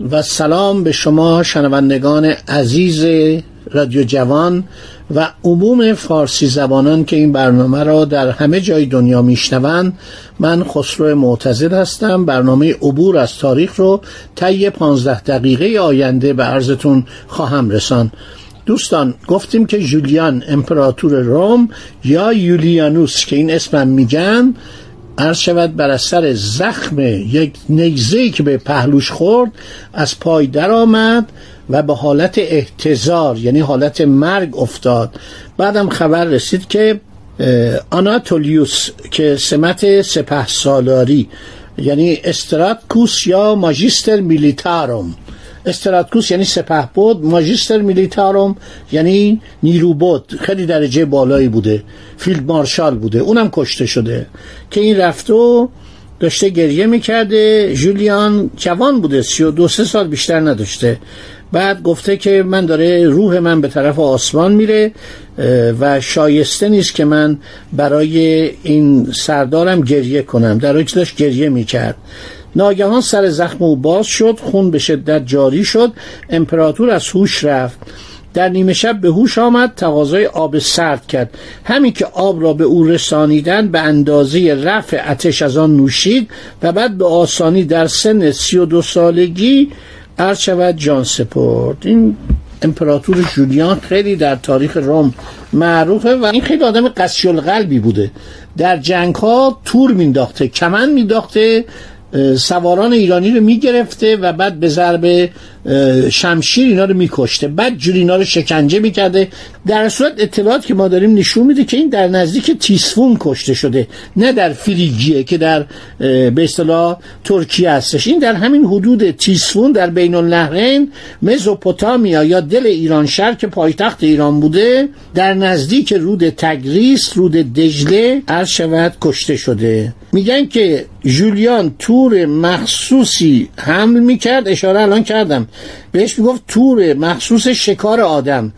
و سلام به شما شنوندگان عزیز رادیو جوان و عموم فارسی زبانان که این برنامه را در همه جای دنیا میشنوند. من خسرو معتزد هستم. برنامه عبور از تاریخ رو طی پانزده دقیقه آینده به عرضتون خواهم رسان دوستان گفتیم که جولیان امپراتور روم یا یولیانوس که این اسمم میگن عرض شود بر اثر زخم یک نیزه که به پهلوش خورد از پای درآمد و به حالت احتضار یعنی حالت مرگ افتاد. بعدم خبر رسید که آناتولیوس که سمت سپه سالاری یعنی استراتکوس یا magister militum استراتکوس یعنی سپهبد magister militum یعنی نیرو بود خیلی درجه بالایی بوده. field marshal بوده. اونم کشته شده. که این رفت و داشته گریه می‌کرده. جولیان جوان بوده. سی و دو سه سال بیشتر نداشته. بعد گفته که من داره روح من به طرف آسمان میره و شایسته نیست که من برای این سردارم گریه کنم. در داشت گریه می‌کرد. ناگهان سر زخم او باز شد خون به شدت جاری شد امپراتور از هوش رفت. در نیمه شب به هوش آمد تقاضای آب سرد کرد. همین که آب را به او رسانیدن به اندازه رفع اتش از آن نوشید و بعد به آسانی در سن سی و دو سالگی عرض شود جان سپرد. این امپراتور جولیان خیلی در تاریخ روم معروفه و این خیلی آدم قسی القلبی بوده. در جنگ ها تور مینداخته کمن مینداخته سواران ایرانی رو می‌گرفته و بعد به ضرب شمشیر اینا رو میکشته. بعد جوری اینا رو شکنجه می‌کرده. در صورت اطلاعات که ما داریم نشون میده که این در نزدیک تیسفون کشته شده. نه در فریگیه که در به اصطلاح ترکیه هستش. این در همین حدود تیسفون در بین النهرین مزوپوتامیا یا دل ایران شهر که پایتخت ایران بوده در نزدیک رود تگریس رود دجله عرض شود کشته شده. میگن که جولیان تور مخصوصی حمل می‌کرد. اشاره الان کردم. بهش می‌گفت تور مخصوص شکار آدم.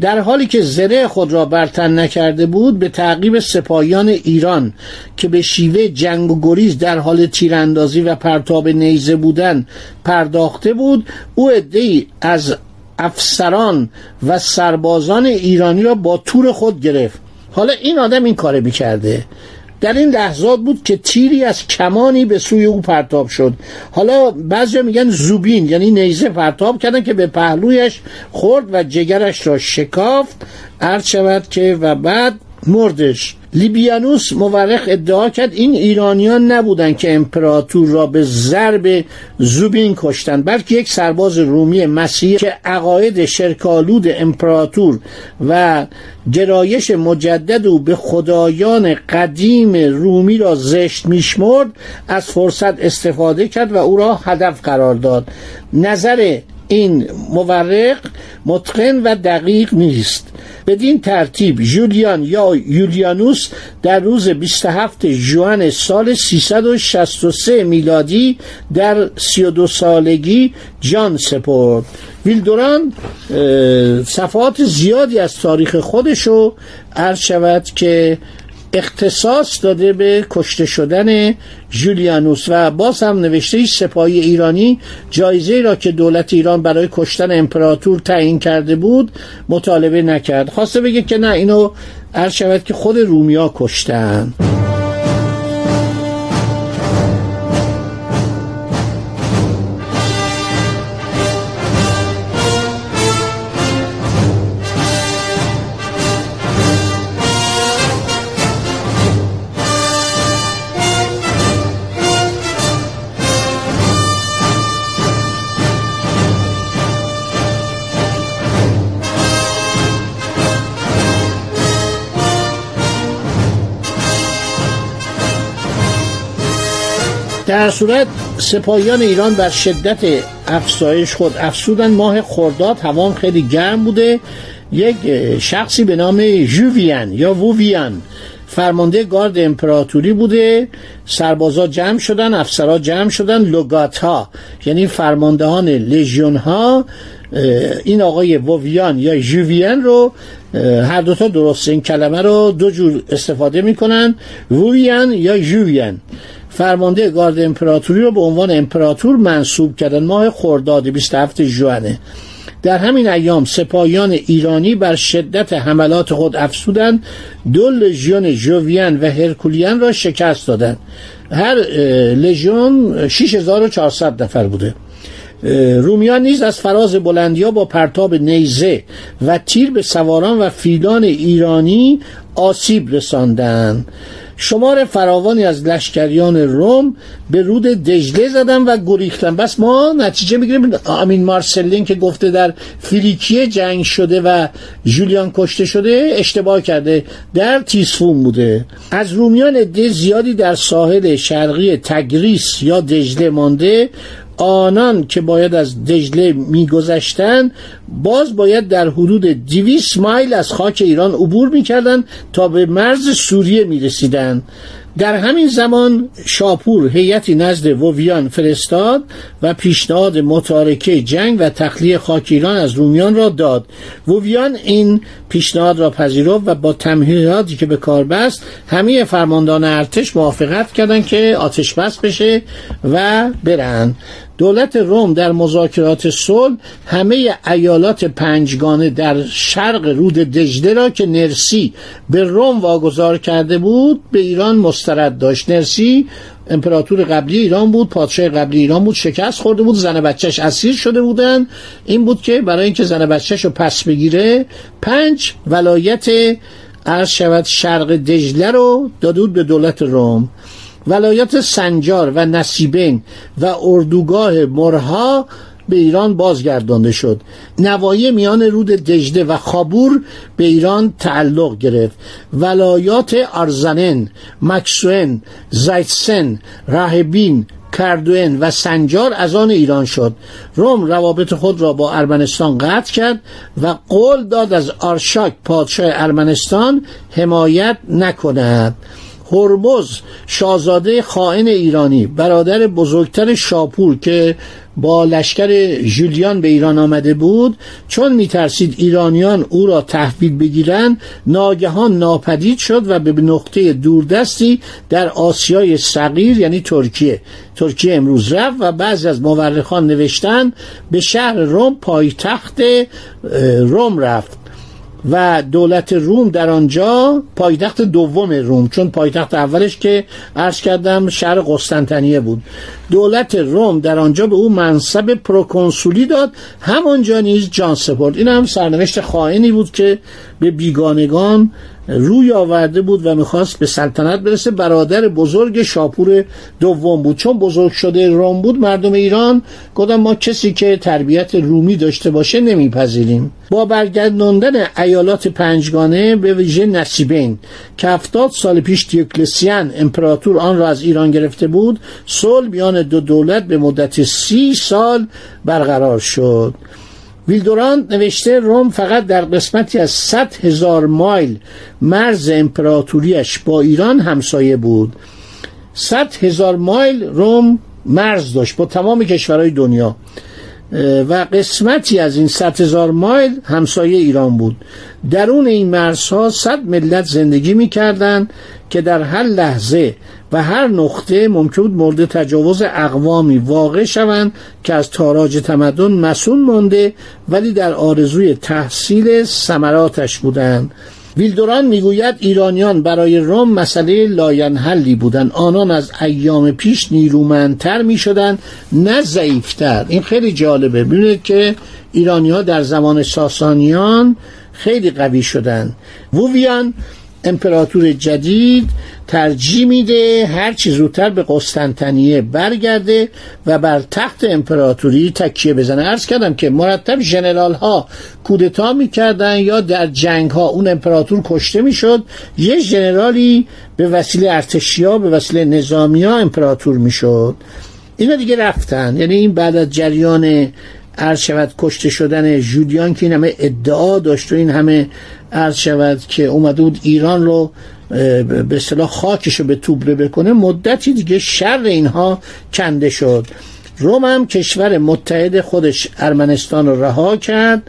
در حالی که زره خود را برتن نکرده بود به تعقیب سپاهیان ایران که به شیوه جنگ و گریز در حال تیراندازی و پرتاب نیزه بودن پرداخته بود او عدهای از افسران و سربازان ایرانی را با تور خود گرفت. حالا این آدم این کاره می‌کرده. در این لحظات بود که تیری از کمانی به سوی او پرتاب شد. حالا بعضی میگن زوبین یعنی نیزه پرتاب کردن که به پهلویش خورد و جگرش را شکافت. عرض شود که و بعد مردش. لیبیانوس مورخ ادعا کرد این ایرانیان نبودند که امپراتور را به ضرب زوبین کشتند بلکه یک سرباز رومی مسیح که عقاید شرکالود امپراتور و گرایش مجدد او به خدایان قدیم رومی را زشت میشمرد از فرصت استفاده کرد و او را هدف قرار داد. نظر این مورق متقن و دقیق نیست. بدین ترتیب جولیان یا یولیانوس در روز 27 ژوئن سال 363 میلادی در 32 سالگی جان سپرد. ویلدوران صفحات زیادی از تاریخ خودشو عرض شود که اختصاص داده به کشته شدن جولیانوس و باز هم نوشته سپاهی ایرانی جایزه را که دولت ایران برای کشتن امپراتور تعیین کرده بود مطالبه نکرد. خواسته بگه که نه اینو عرض شود که خود رومیا کشتن. در صورت سپاهیان ایران بر شدت افزایش خود افزودن ماه خرداد هوام خیلی گرم بوده. یک شخصی به نام ژوویان یا ووویان فرمانده گارد امپراتوری بوده. سربازا جمع شدن افسرها جمع شدن لگات ها یعنی فرماندهان لژیون ها این آقای وویان یا ژوویان رو هر دوتا درست این کلمه رو دو جور استفاده می‌کنن. وویان یا ژوویان فرمانده گارد امپراتوری رو به عنوان امپراتور منصوب کردن. ماه خرداد 27 ژوئنه در همین ایام سپاهیان ایرانی بر شدت حملات خود افزودند دو لژیون ژوویان و هرکولیان را شکست دادند. هر لژیون 6400 نفر بوده. رومیان نیز از فراز بلندیا با پرتاب نیزه و تیر به سواران و فیلان ایرانی آسیب رساندند. شمار فراوانی از لشکریان روم به رود دجله زدن و گریختن. بس ما نتیجه می‌گیریم. آمین مارسلین که گفته در فریکیه جنگ شده و جولیان کشته شده اشتباه کرده. در تیسفون بوده. از رومیان عده زیادی در ساحل شرقی تگریس یا دجله مانده. آنان که باید از دجله میگذشتند باز باید در حدود دیویس مایل از خاک ایران عبور می‌کردند تا به مرز سوریه می‌رسیدند. در همین زمان شاپور هیئتی نزد وویان فرستاد و پیشنهاد متارکه جنگ و تخلیه خاک ایران از رومیان را داد. وویان این پیشنهاد را پذیرفت و با تمهیداتی که به کار بست همه فرماندان ارتش موافقت کردند که آتش بس بشه و برند دولت روم در مذاکرات صلح همه ایالات پنجگانه در شرق رود دجله را که نرسی به روم واگذار کرده بود به ایران مسترد داشت. نرسی امپراتور قبلی ایران بود پادشاه قبلی ایران بود شکست خورده بود زن بچهش اسیر شده بودن. این بود که برای اینکه زن بچهش رو پس بگیره پنج ولایت عرض شود شرق دجله رو داده بود به دولت روم. ولایت سنجار و نصیبین و اردوگاه مرها به ایران بازگردانده شد. نوایی میان رود دجده و خابور به ایران تعلق گرفت. ولایات آرزنن مکسوین زیتسن راهبین کردوین و سنجار از آن ایران شد. روم روابط خود را با ارمنستان قطع کرد و قول داد از آرشاک پادشاه ارمنستان حمایت نکند. هرمز شاهزاده خائن ایرانی برادر بزرگتر شاپور که با لشکر جولیان به ایران آمده بود چون میترسید ایرانیان او را تحویل بگیرند ناگهان ناپدید شد و به نقطه دوردستی در آسیای صغیر یعنی ترکیه ترکیه امروز رفت و بعضی از مورخان نوشتن به شهر روم پایتخت روم رفت. و دولت روم در آنجا پایتخت دوم روم چون پایتخت اولش که عرض کردم شهر قسطنطنیه بود. دولت روم در آنجا به او منصب پروکنسولی داد. همانجا نیز جان سپرد. این هم سرنوشت خائنی بود که به بیگانگان روی آورده بود و می‌خواست به سلطنت برسه. برادر بزرگ شاپور دوم بود. چون بزرگ شده روم بود مردم ایران گفتن ما کسی که تربیت رومی داشته باشه نمیپذیریم. با برگرداندن ایالات پنجگانه به ویژه نصیبین که هفتاد سال پیش دیوکلسیان امپراتور آن را از ایران گرفته بود صلح میان دو دولت به مدت سی سال برقرار شد. ویلدوراند نوشته روم فقط در قسمتی از 100 هزار مایل مرز امپراتوریش با ایران همسایه بود. 100 هزار مایل روم مرز داشت با تمام کشورهای دنیا. و قسمتی از این 100 هزار مایل همسایه ایران بود. درون این مرزها صد ملت زندگی می‌کردند. که در هر لحظه و هر نقطه ممکن بود مورد تجاوز اقوامی واقع شوند که از تاراج تمدن مصون مانده ولی در آرزوی تحصیل ثمراتش بودند. ویل دورانت می‌گوید ایرانیان برای روم مسئله لاینحلی بودند. آنان از ایام پیش نیرومندتر می‌شدند نه ضعیفتر. این خیلی جالبه. ببینید که ایرانی ها در زمان ساسانیان خیلی قوی شدند. وویان امپراتور جدید ترجیح میده هر چی زودتر به قسطنطنیه برگرده و بر تخت امپراتوری تکیه بزنه. عرض کردم که مرتب ژنرال ها کودتا می‌کردن یا در جنگ ها اون امپراتور کشته می‌شد یه ژنرالی به وسیله ارتشیا به وسیله نظامی ها امپراتور می‌شد. اینا دیگه رفتن. یعنی این بعد از جریان عرض شود کشته شدن جولیان که این همه ادعا داشت و این همه عرض شود که اومده بود ایران رو به اصطلاح خاکش رو به توبره بکنه مدتی دیگه شر اینها کنده شد. روم هم کشور متحد خودش ارمنستان رو رها کرد.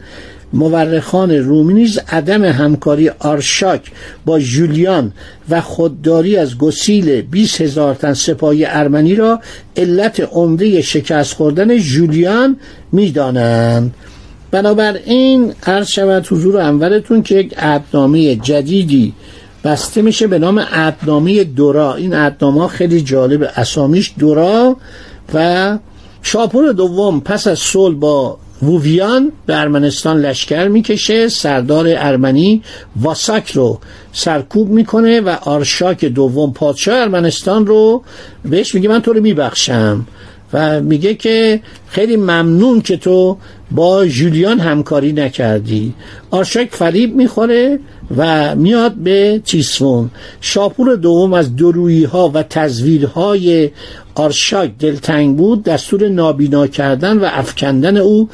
مورخان رومی نیز عدم همکاری آرشاک با جولیان و خودداری از گسیل 20 هزار تن سپاهی ارمنی را علت عمده شکست خوردن جولیان می‌دانند. بنابراین عرض شود حضور انورتون که یک عدنامه جدیدی بسته میشه به نام عدنامه دورا. این عدنامه خیلی جالب اسامیش دورا و شاپور دوم پس از صلح با ووویان به ارمنستان لشکر می‌کشه سردار ارمنی واساک رو سرکوب می‌کنه و آرشاک دوم پادشاه ارمنستان رو بهش میگه من تو رو میبخشم. و میگه که خیلی ممنون که تو با جولیان همکاری نکردی. آرشاک فریب می‌خوره و میاد به تیسفون شاپور دوم از درویی ها و تزویرهای آرشاک دلتنگ بود دستور نابینا کردن و افکندن او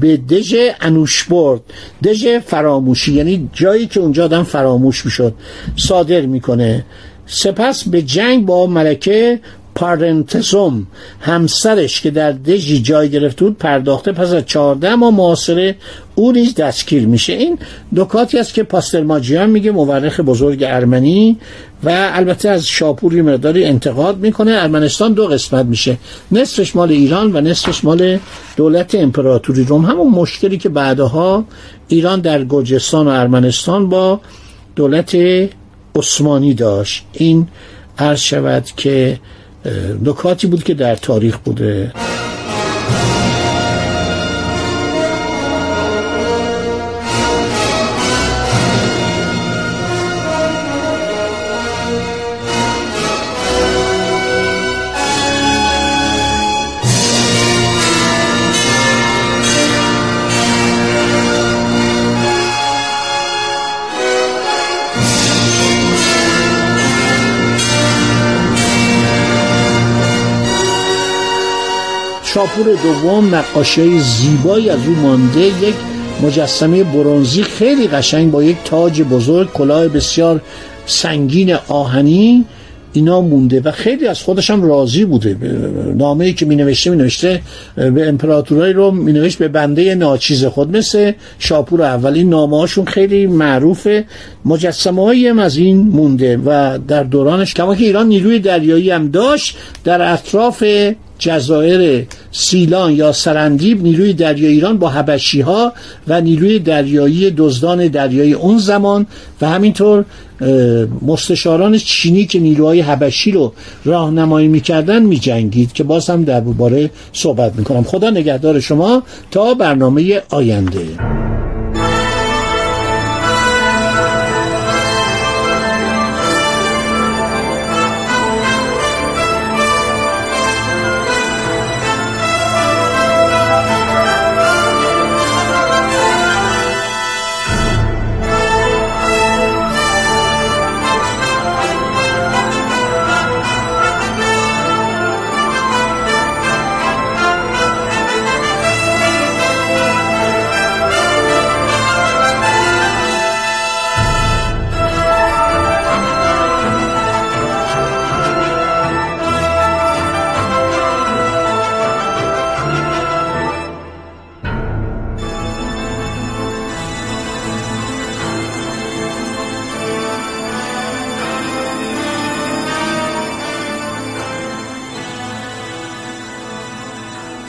به دژ انوشبرد. دژ فراموشی یعنی جایی که اونجا آدم فراموش می‌شد صادر می‌کنه. سپس به جنگ با ملکه پارنتسوم همسرش که در دژی جای گرفته بود پرداخته پس از چهارده ماه معاصره او نیز دستگیر میشه. این دکاتی است که پاستر ماجیان میگه مورخ بزرگ ارمنی و البته از شاپوری مقداری انتقاد می‌کنه. ارمنستان دو قسمت میشه نصفش مال ایران و نصفش مال دولت امپراتوری روم. همون مشکلی که بعدها ایران در گرجستان و ارمنستان با دولت عثمانی داشت. این عرض شود که نکاتی بود که در تاریخ بوده. شاپور دوم نقاشی زیبایی از او مانده یک مجسمه برونزی خیلی قشنگ با یک تاج بزرگ کلاه بسیار سنگین آهنی اینا مونده و خیلی از خودش هم راضی بوده. نامه ای که می نوشته می نوشته به امپراتورای رو می نوشت به بنده ناچیز خود مثل شاپور اولین نامه هاشون خیلی معروفه. مجسمه هایی هم از این مونده و در دورانش کما که ایران نیروی دریایی هم داشت در اطراف جزایر سیلان یا سرندیب نیروی دریایی ایران با حبشی ها و نیروی دریایی دزدان دریایی اون زمان و همینطور مستشاران چینی که نیروهای حبشی رو راهنمایی می‌کردن میجنگید که باز هم در باره صحبت می‌کنم. خدا نگهدار شما تا برنامه آینده.